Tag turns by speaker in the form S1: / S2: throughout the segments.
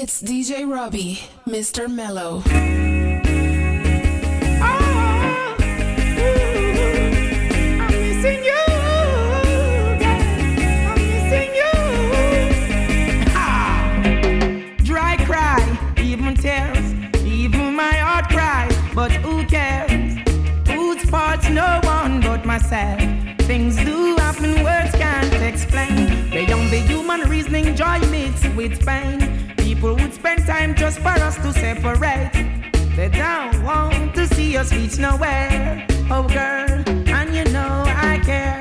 S1: It's DJ Robbie, Mr. Mellow.
S2: I'm
S3: missing you, I'm missing you. Ha! Dry cry, even tears, even my heart cries. But who cares? No one but myself. Things do happen, words can't explain. Beyond the human reasoning, joy mixed with pain. Spend time just for us to separate. They don't want to see us reach nowhere. Oh, girl, and you know I care.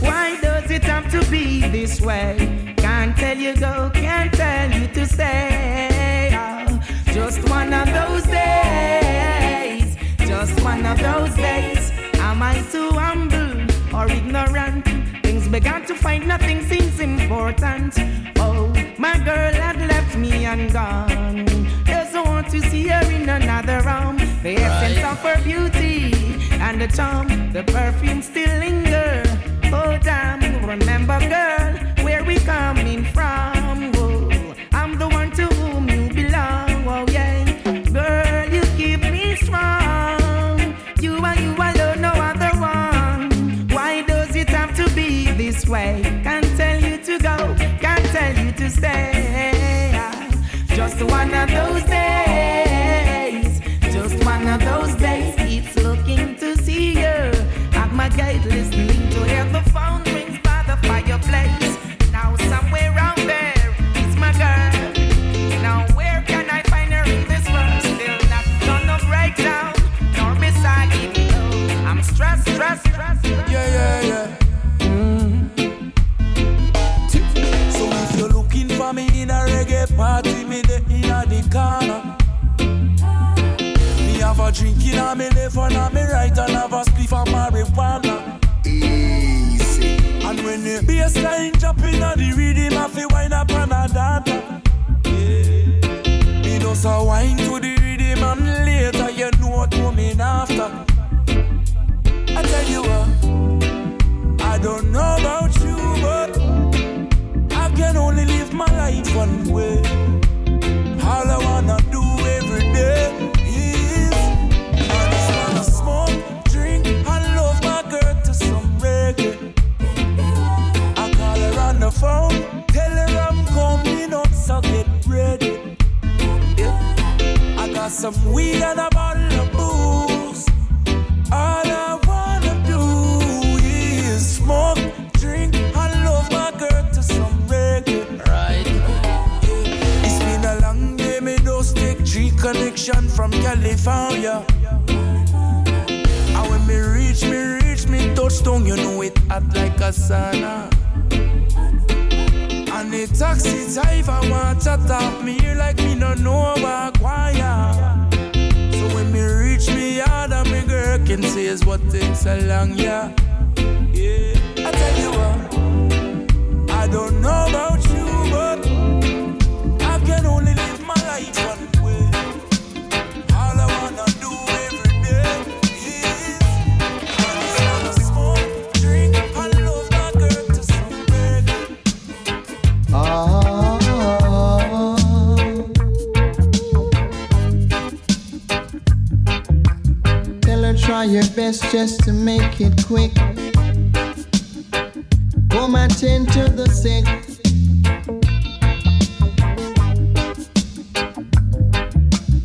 S3: Why does it have to be this way? Can't tell you go, can't tell you to stay. Oh, just one of those days. Just one of those days. Am I too humble or ignorant? Things began to find nothing seems important. My girl had left me and gone. Doesn't want to see her in another room. The essence of her beauty and the charm, the perfume still linger. Oh damn, remember girl, where we coming from? To. Just one of those days, Me
S4: have a drink in a me left and a me right and have a spliff of marijuana. Easy. And when the bassline in a the rhythm, I feel wine up and a data. Yeah. Me just a wine to the rhythm and later you know what coming after. I tell you what, I don't know about you, but I can only live my life one way. All I wanna phone, tell her I'm coming up, so get ready. Yeah. I got some weed and a bottle of booze. All I wanna do is smoke, drink, and love my girl to some reggae. Right. It's been a long day, me just take G connection from California. And when me reach, me reach, me touchdown, you know it hot like a sauna. And the taxi driver want to top me like me no know about choir. So when me reach me yard and me girl can say is what takes a long yeah. Yeah, I tell you what, I don't know about you, but I can only live my life one
S5: best just to make it quick. Come attend to the sick.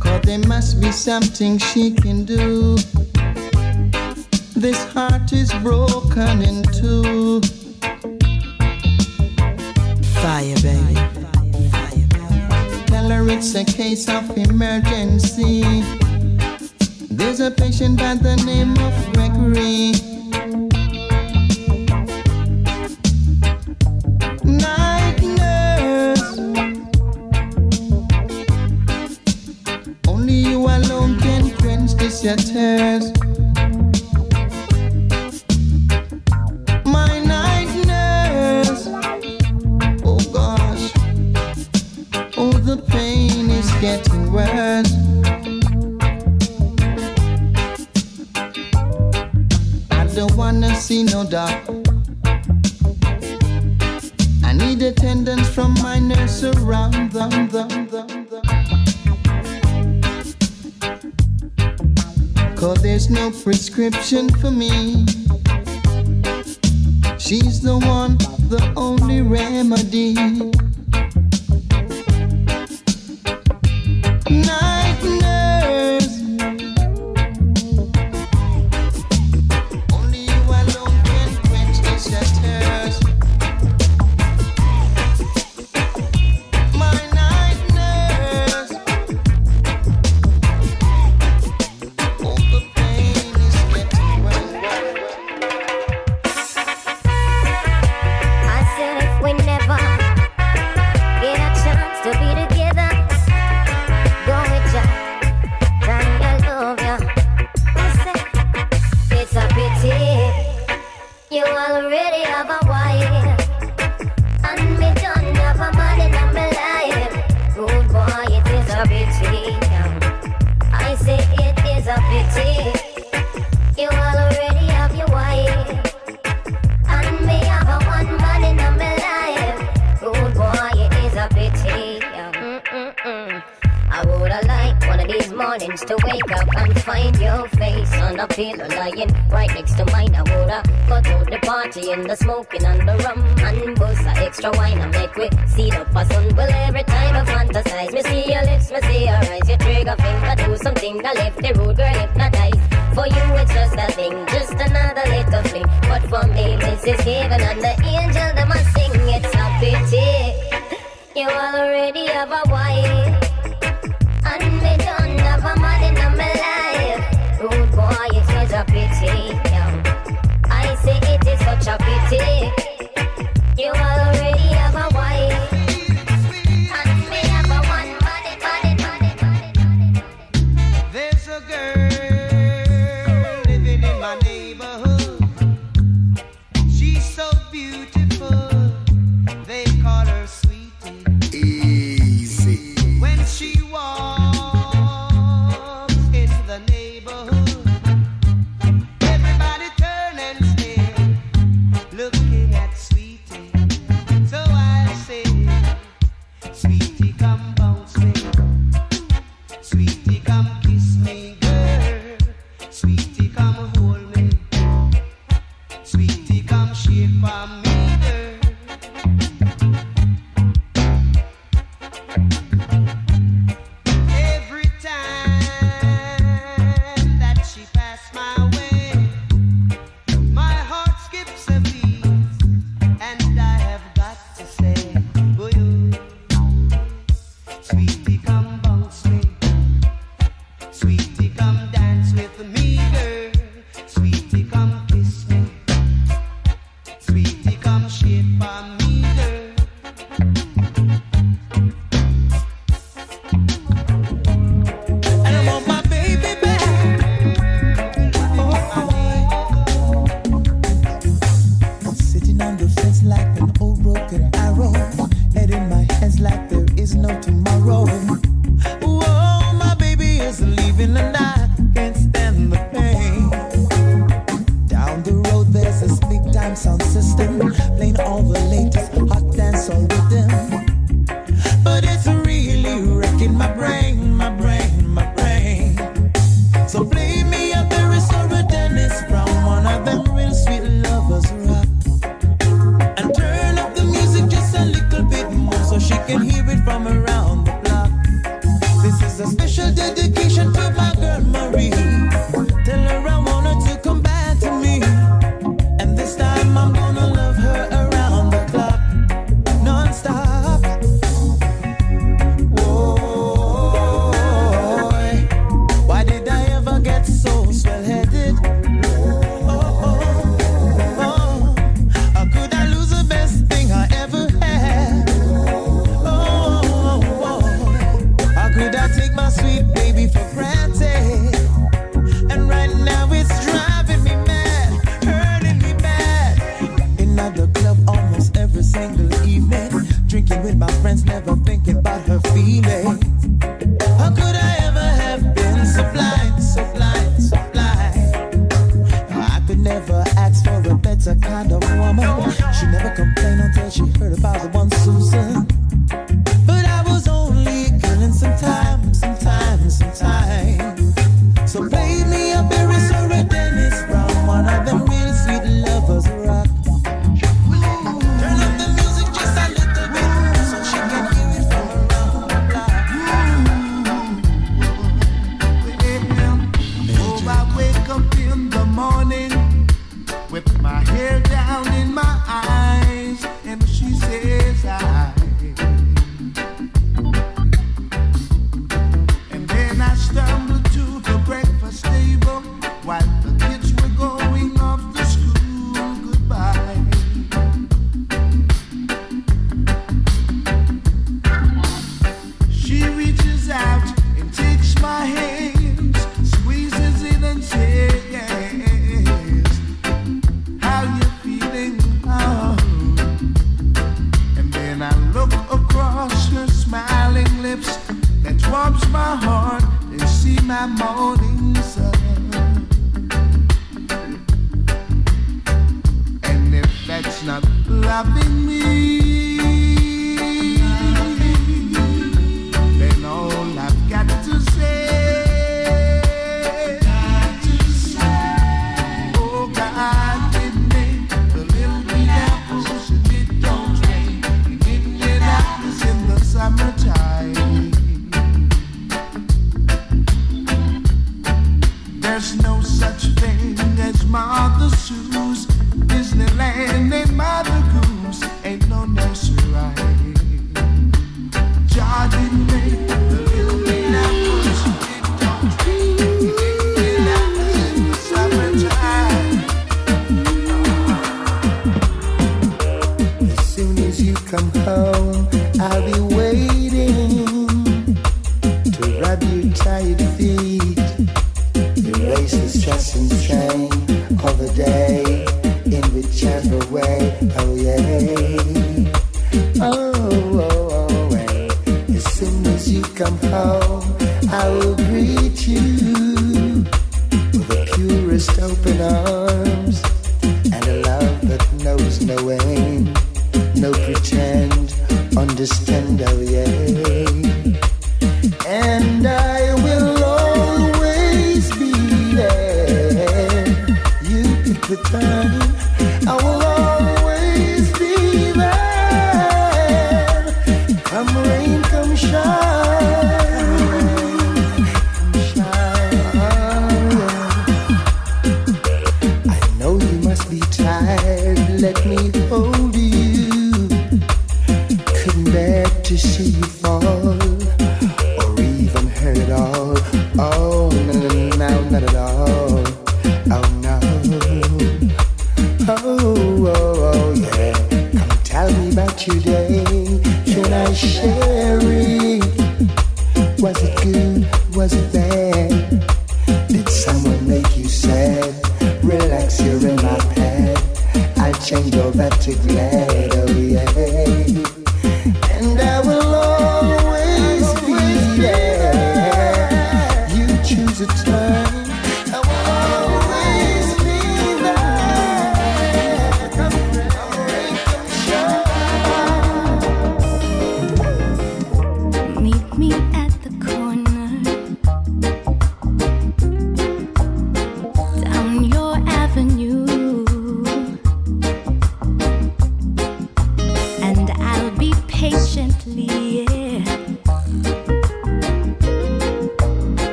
S5: Cause there must be something she can do. This heart is broken in two. Fire, baby. Tell her it's a case of emergency. By the name of prescription for me.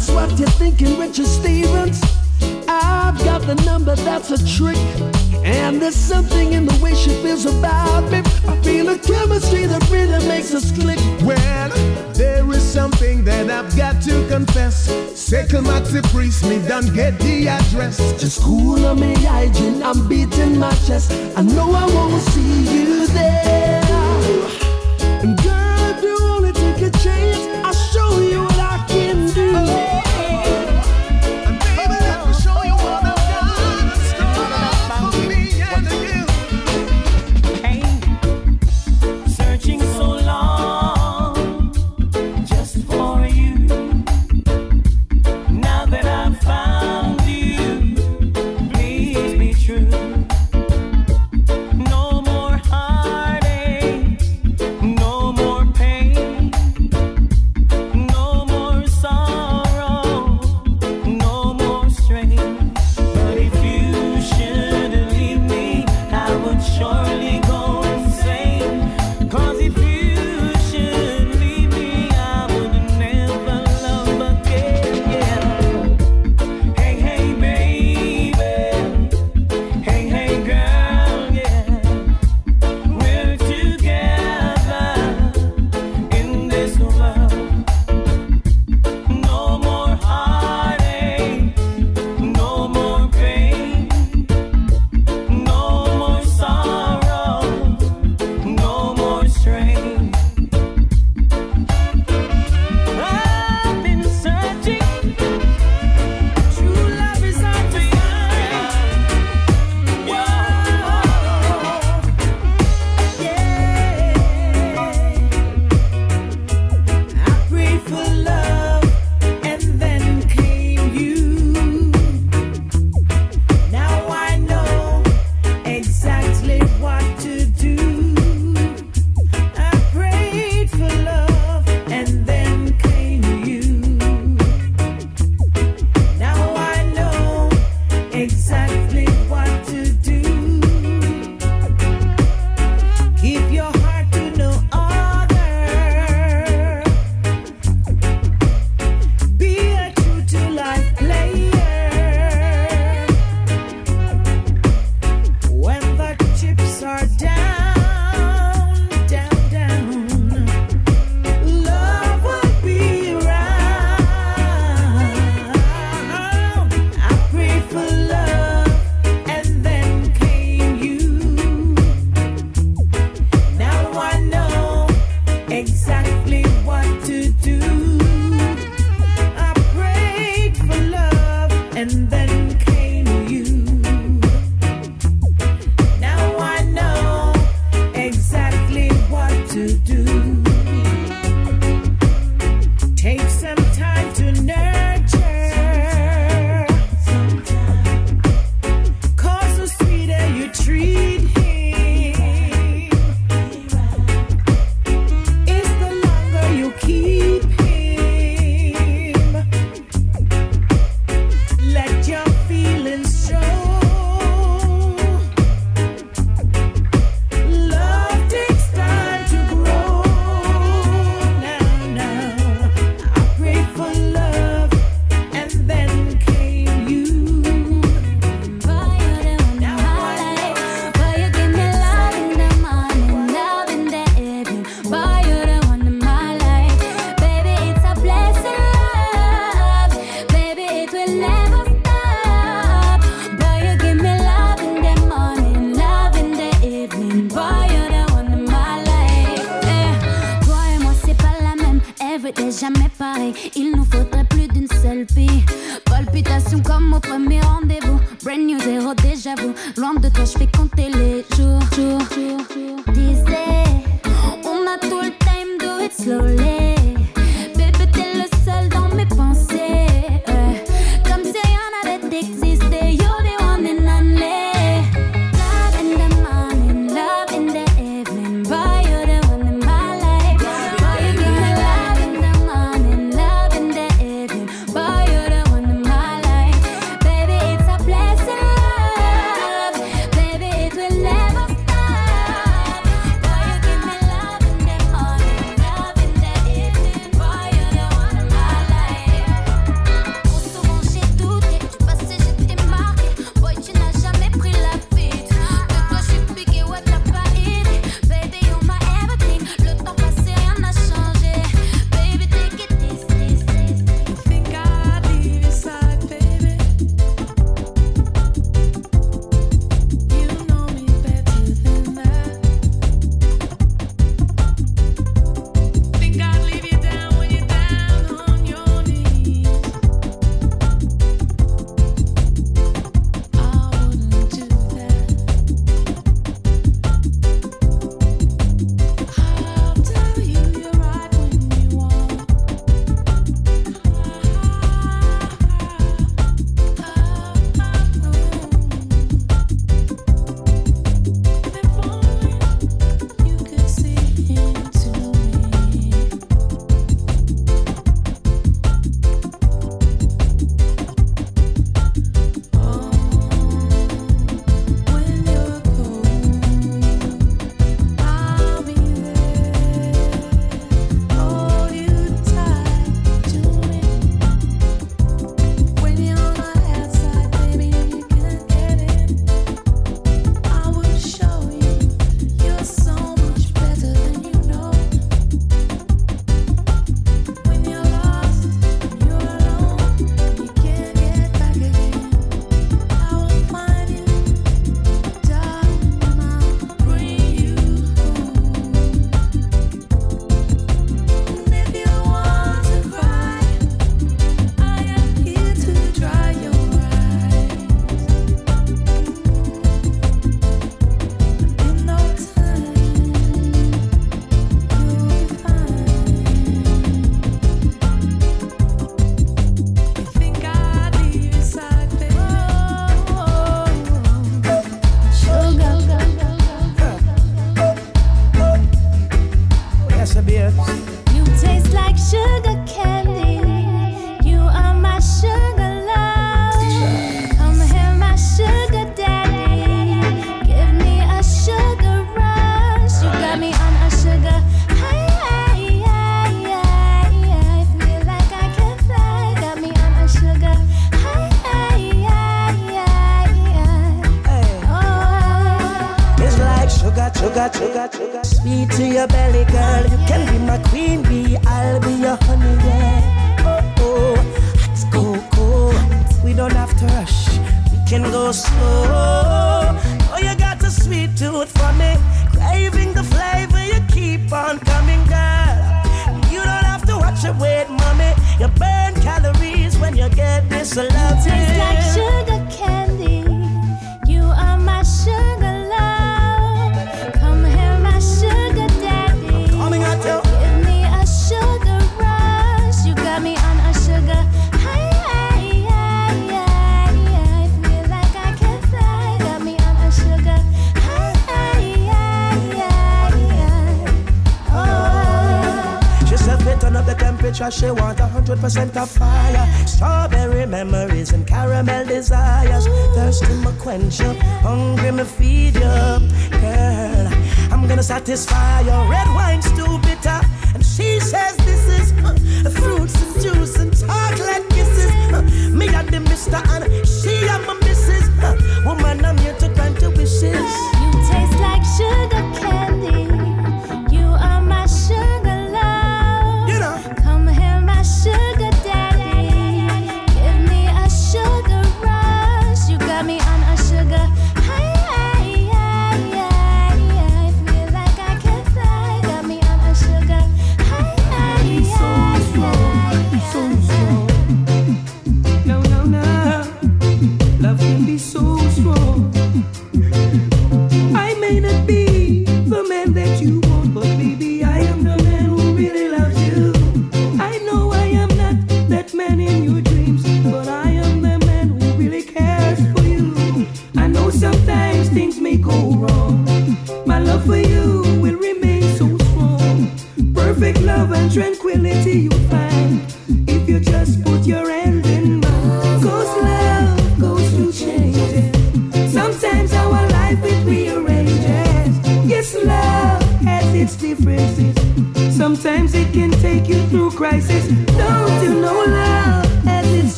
S6: That's
S7: what
S8: you're thinking,
S9: Richard Stevens. I've got the number, that's a trick. And there's something in the way she feels about me. I feel a chemistry that really makes us click.
S10: Well, there is something that I've got to confess. Second Maxi Priest, me don't get the address.
S9: Just cool on me hygiene, I'm beating my chest. I know I won't see you there.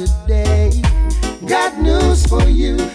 S11: Call it a day. Got news for you.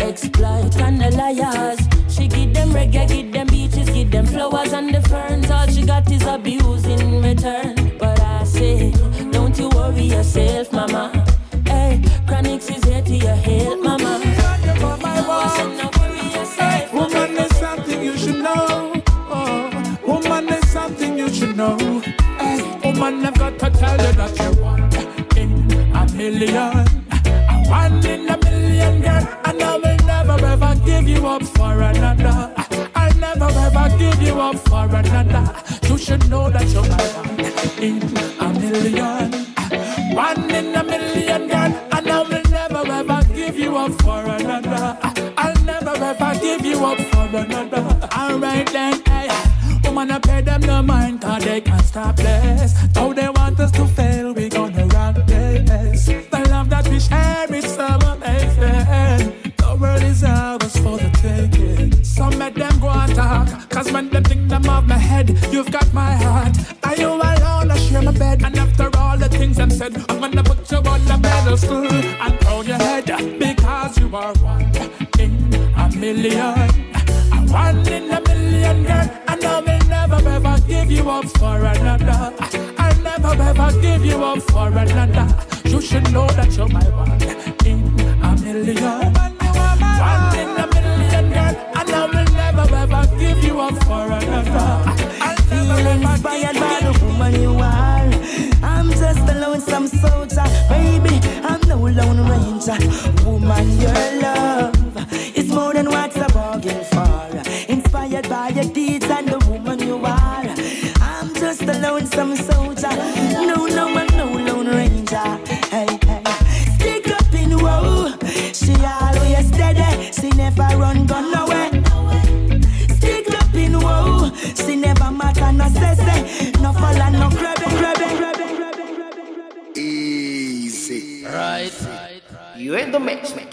S8: exploit and the liars. She give them reggae, give them beaches, give them flowers and the ferns. All she got is abuse in return. But I say, don't you worry yourself, mama. Hey, Chronixx is here to your help, mama.
S12: Woman, is something you should know. Oh, woman, is something you should know. Hey, woman, I've got to tell you that you want a million. up for another. I'll never ever give you up for another. You should know that you're my one in a million. One in a million, girl. And I will never ever give you up for another. I'll never ever give you up for another. Alright then, hey. Woman, I pay them no mind, cause they can't stop this. head, you've got my heart. Are you alone? I share my bed. And after all the things I've said, I'm gonna put you on the pedestal and crown your head because you are one in a million. I'm one in a million, girl. And I will never ever give you up for another. I'll never ever give you up for another. You should know that you're my one.
S13: Lone Ranger. Woman, your love is more than what's a bargain for. Inspired by your deeds and the woman you are. I'm just a lonesome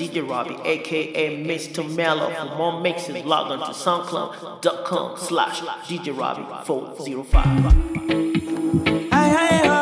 S1: DJ Robbie, aka Mr. Mellow. For more mixes, log on to soundcloud.com slash DJ Robbie 405.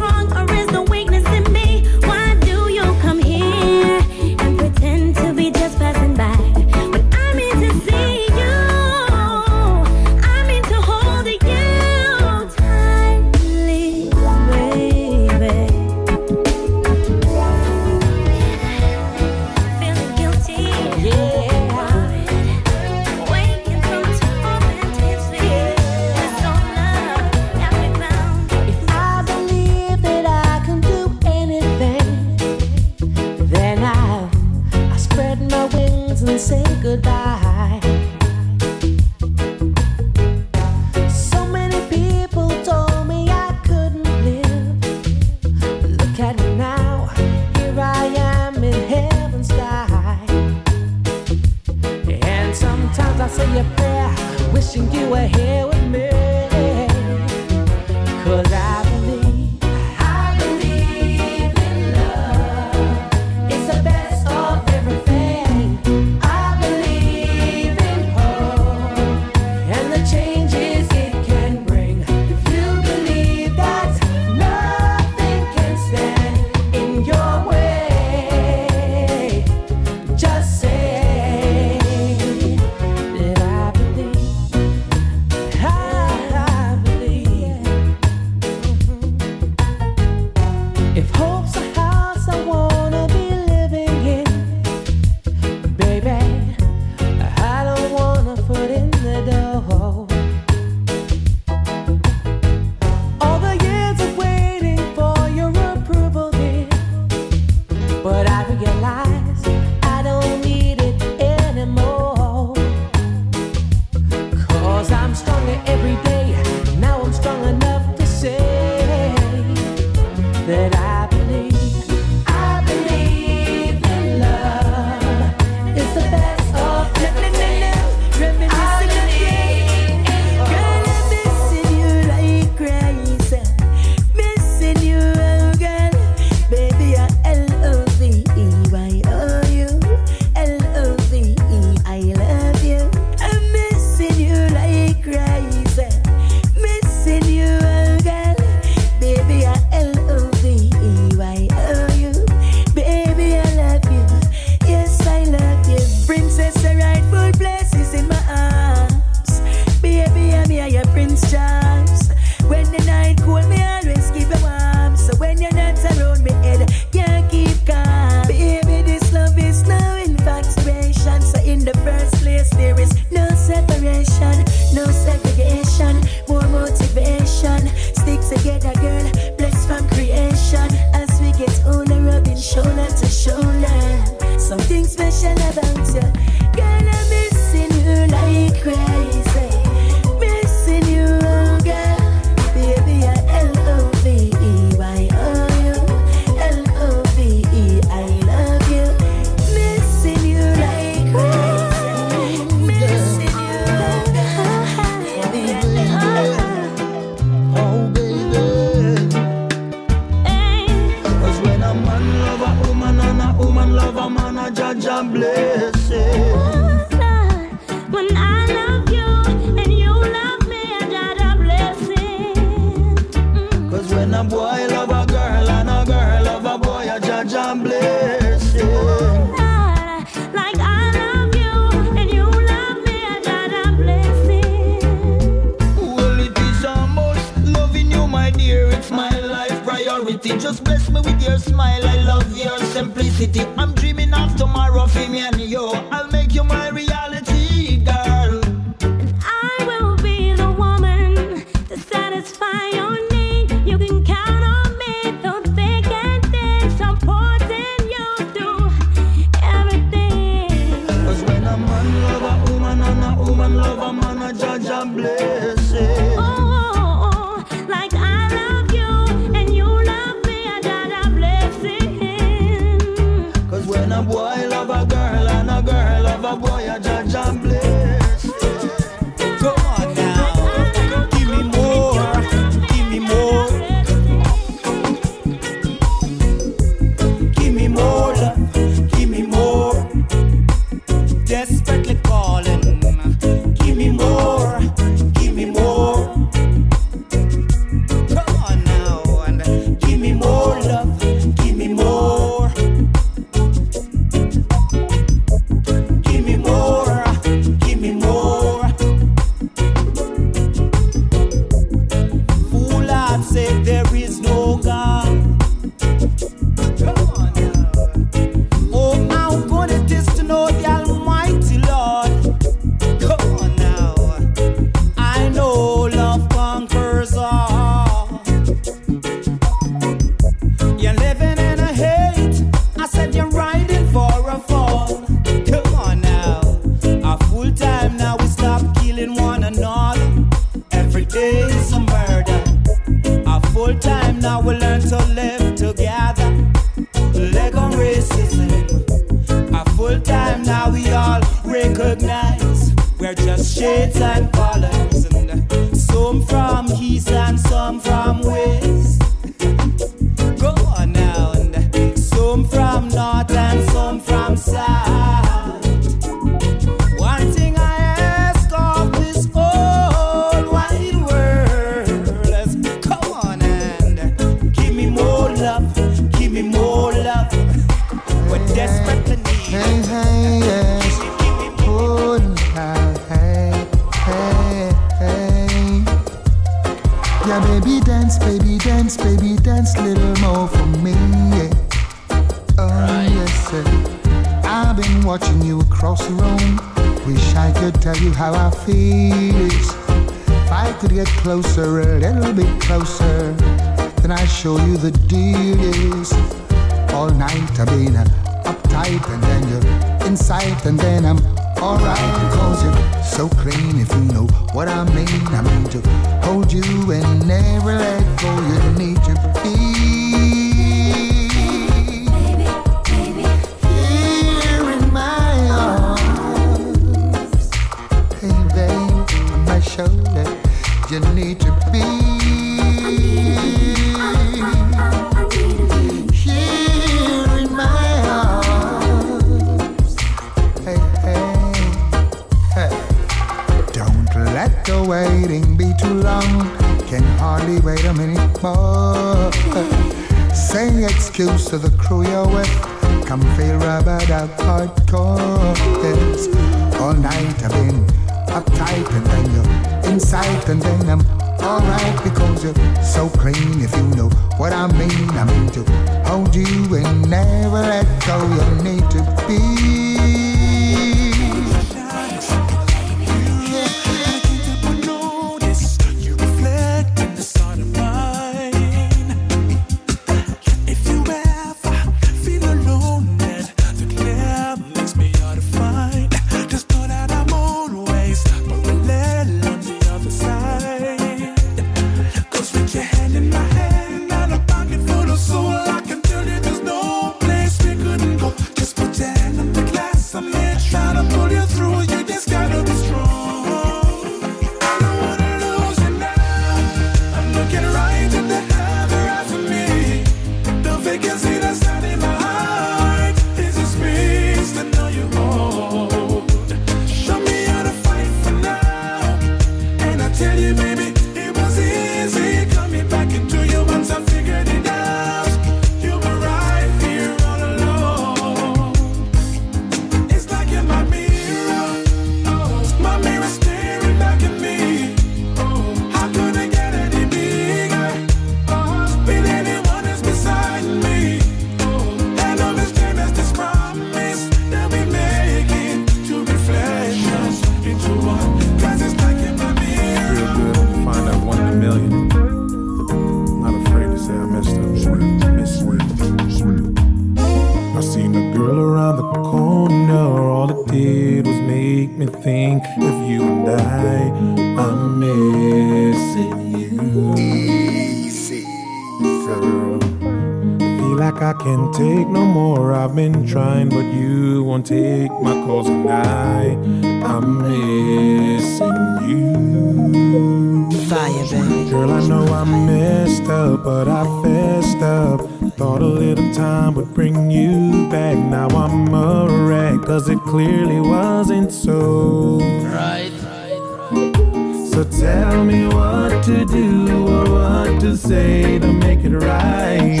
S13: So
S10: tell
S4: me
S14: what to do or what to say to make it right.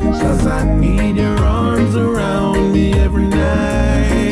S14: Cause I need your arms around me every night.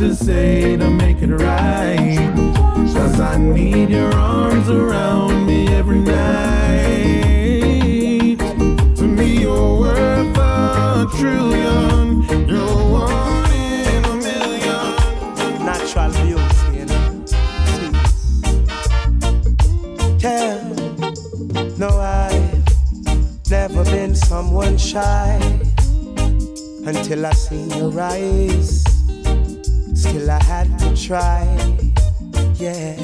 S14: to say to make it right. Cause I need your arms around me every night. To me, you're worth a trillion. You're one in a million.
S10: Natural beauty, you know. Sweet. No, I've never been someone shy until I seen your eyes try. Yeah.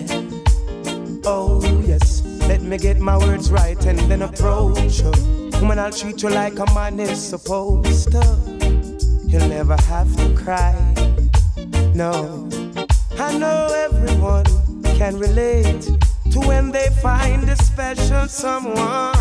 S10: Oh, yes. Let me get my words right and then approach her. Woman, I'll treat you like a man is supposed to. You'll never have to cry. No. I know everyone can relate to when they find a special someone.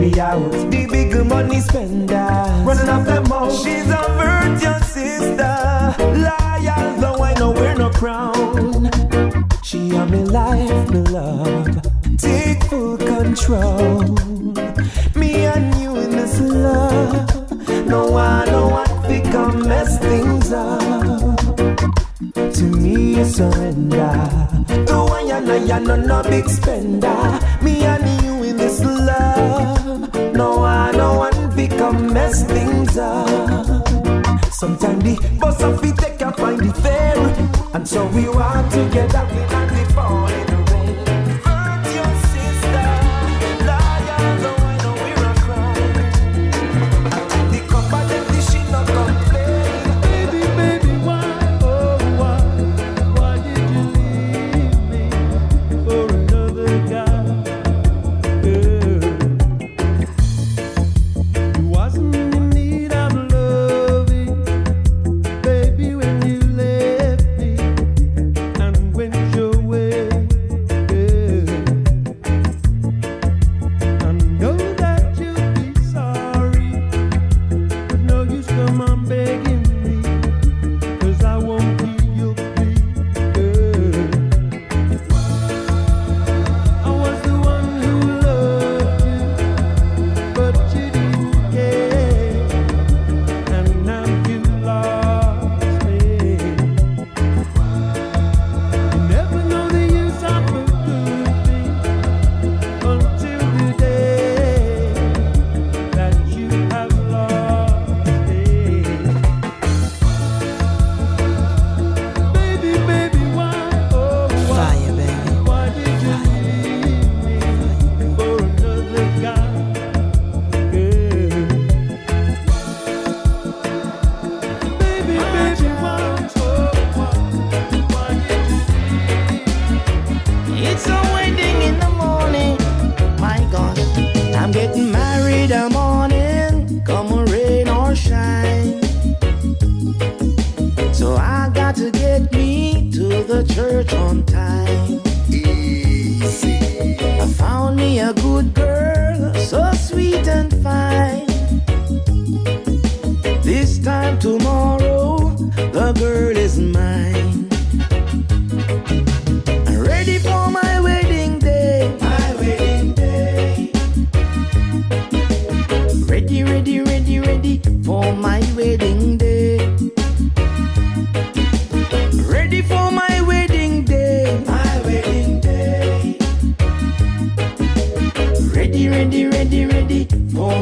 S15: Me
S16: out. The big money spender.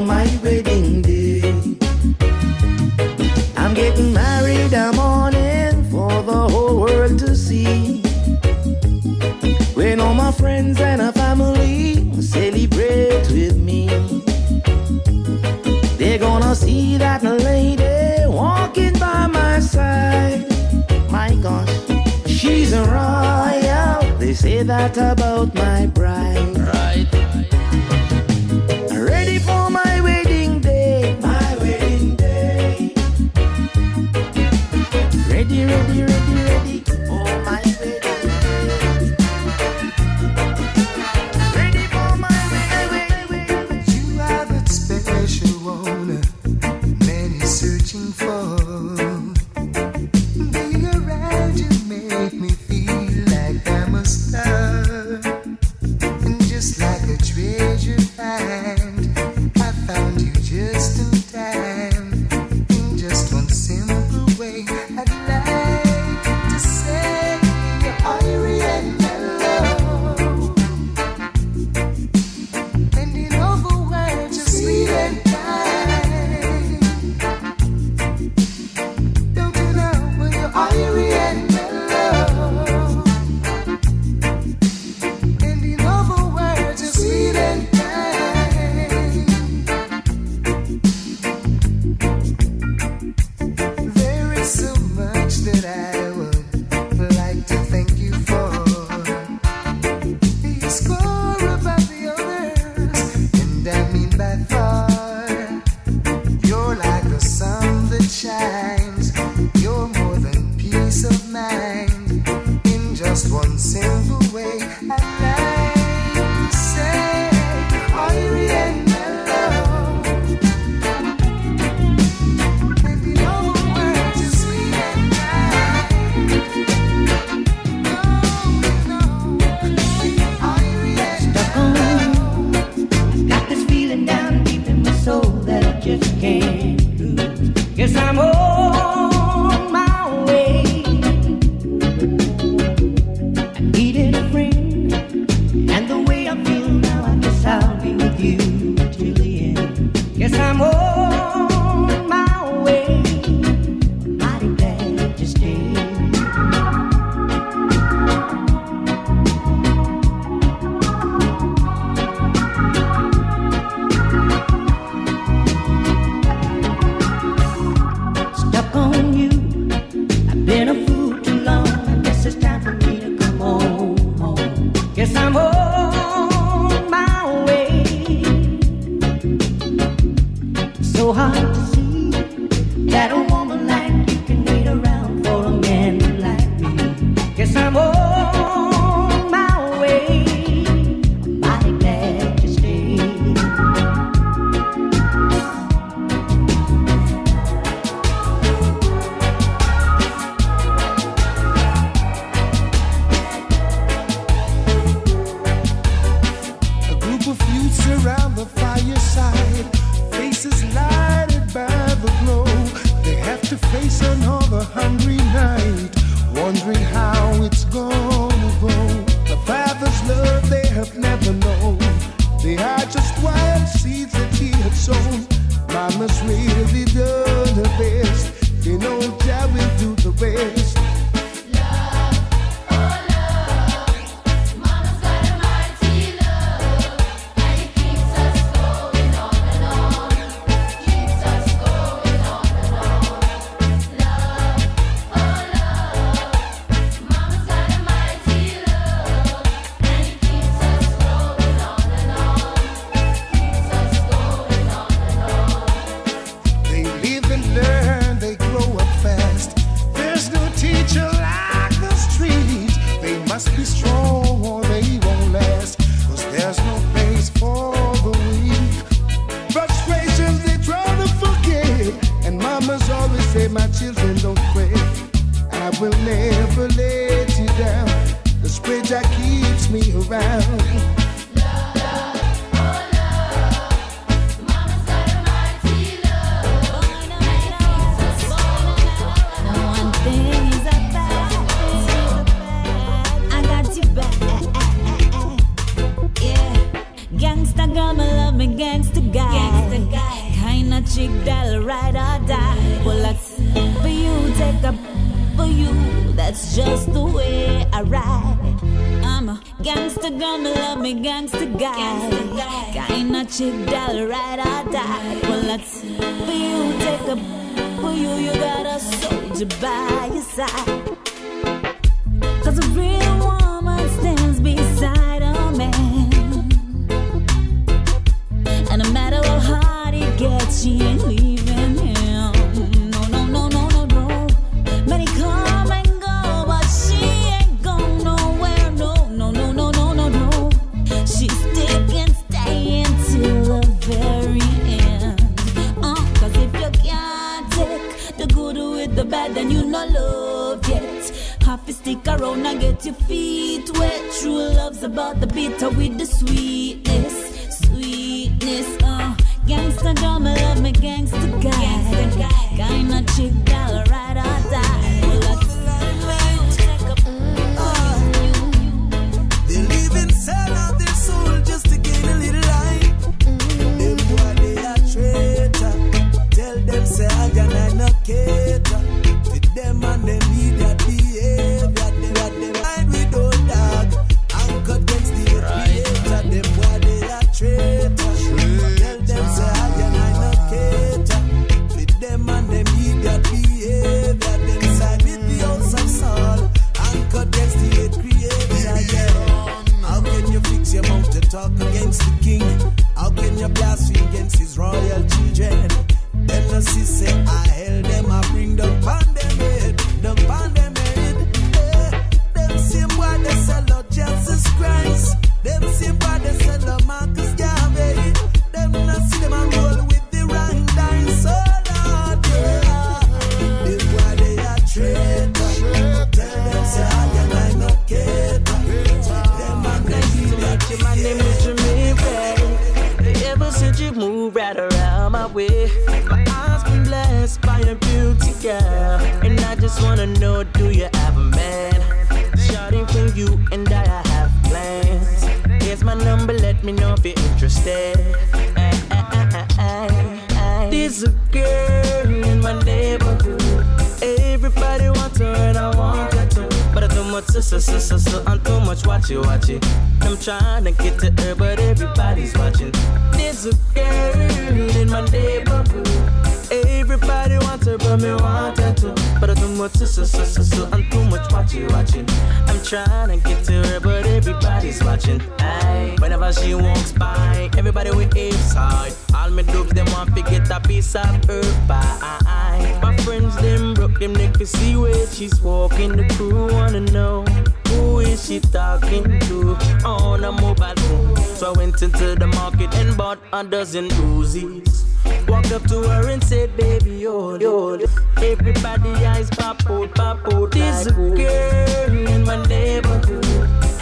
S17: my wedding day. I'm getting married a morning for the whole world to see. When all my friends and our family celebrate with me, they're gonna see that lady walking by my side. My gosh, she's a royal. They say that about my bride.
S1: wondering how it's gonna go. The father's love they have never known. They are just wild seeds that he had sown. Mama's really done. you and
S18: I have
S9: plans. Here's my number, let me know if you're interested. There's a girl in my neighborhood. Everybody wants her and I want her too. But I'm too much sister, sister, so I'm too much watchy, watchy. I'm trying to get to her, but everybody's watching. There's a girl in my neighborhood. Everybody me wanted to. But I too much so so so so so and too much watching watching. I'm trying to get to her, but everybody's watching. Aye. Whenever she walks by, everybody with inside. All my dupes them want to get a piece of her pie. My friends them broke them neck to see where she's walking. The crew wanna know who is she talking to on a mobile phone. So I went into the market and bought a dozen Uzis. Walked up to her and said, baby, hold, hold. Everybody eyes pop out, pop out. This like girl in my neighborhood.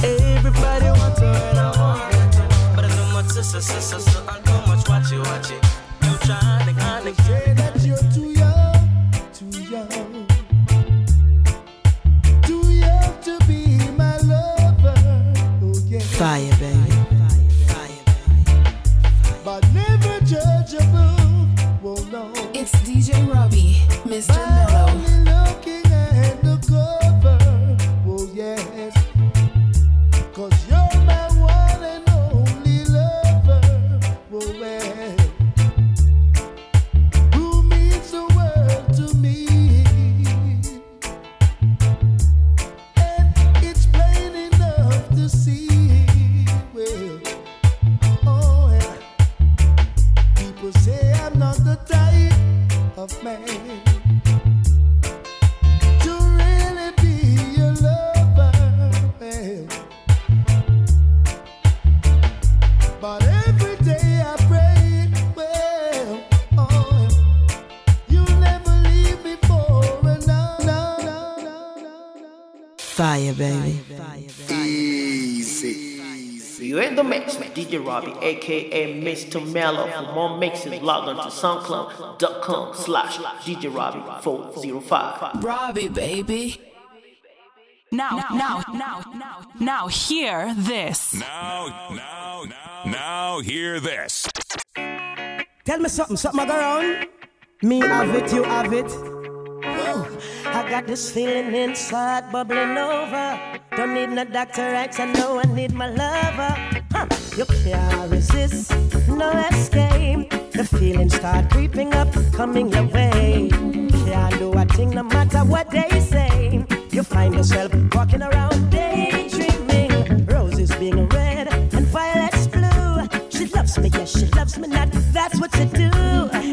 S9: Everybody wants her and I want her. But I know my sister, sister, so I know much watch it, watch it. You trying to kind of
S19: say that you're too young, too young. Too young to be my lover. Oh, yeah.
S2: Fire.
S1: Mr.
S20: No. In the mix with DJ Robbie, aka Mr. Mellow. For more mixes, log on to soundcloud.com slash DJ Robbie 405.
S2: Robbie, baby. Now, now, now, now, now, hear this.
S21: Now, now, now, now, hear this.
S3: Tell me something, something I go around. Me have it, you have it. Whoa. I got this feeling inside bubbling over. Don't need no doctor, right? I know I need my lover. Huh. You can't resist, no escape. The feelings start creeping up, coming your way. Can't do a thing no matter what they say. You find yourself walking around daydreaming. Loves me, yes, she loves me not. That's what you do.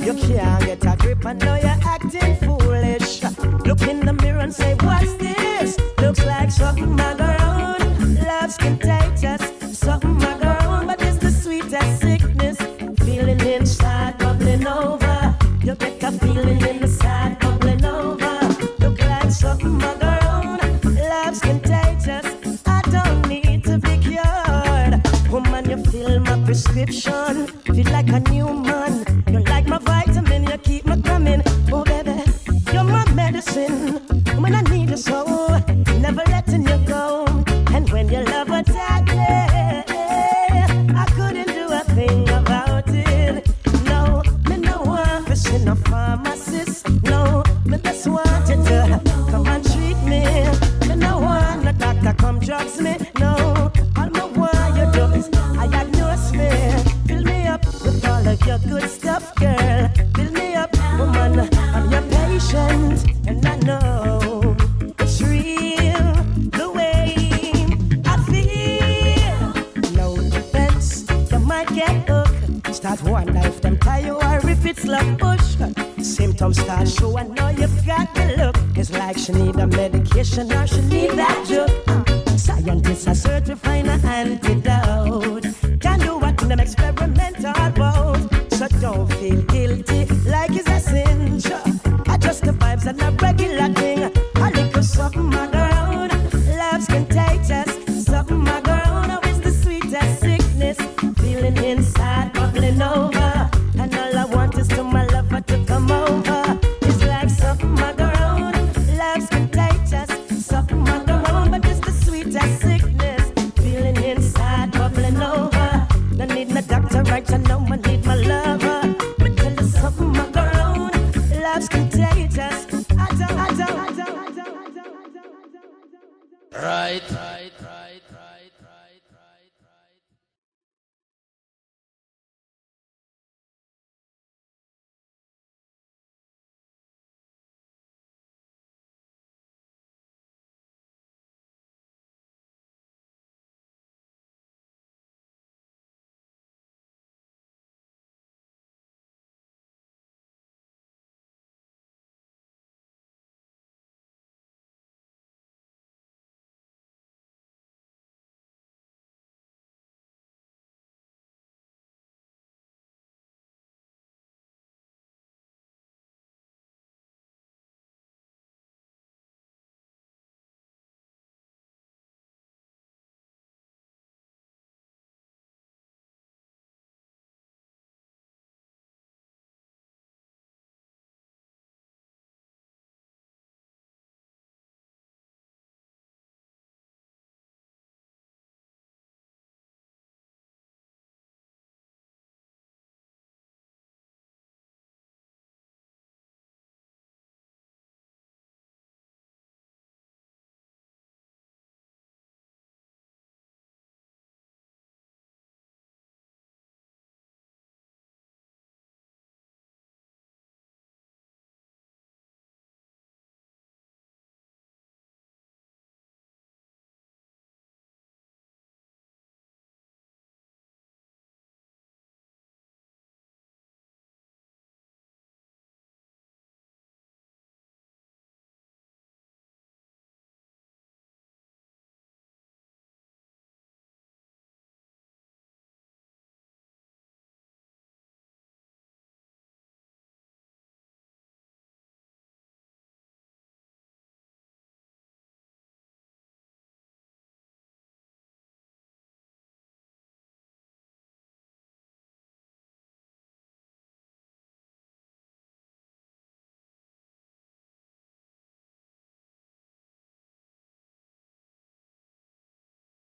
S3: You can't get a grip, I know you're acting foolish. Look in the mirror and say, What's this? Looks like something I go on. Love's contagious, something my girl but it's the sweetest sickness. Feeling inside bubbling over. You get a feeling inside bubbling over. Look like something go on. Love's contagious. Prescription. Feel like a new man. You're like my vitamin. You keep me coming. Oh, baby, you're my medicine. When I need you so,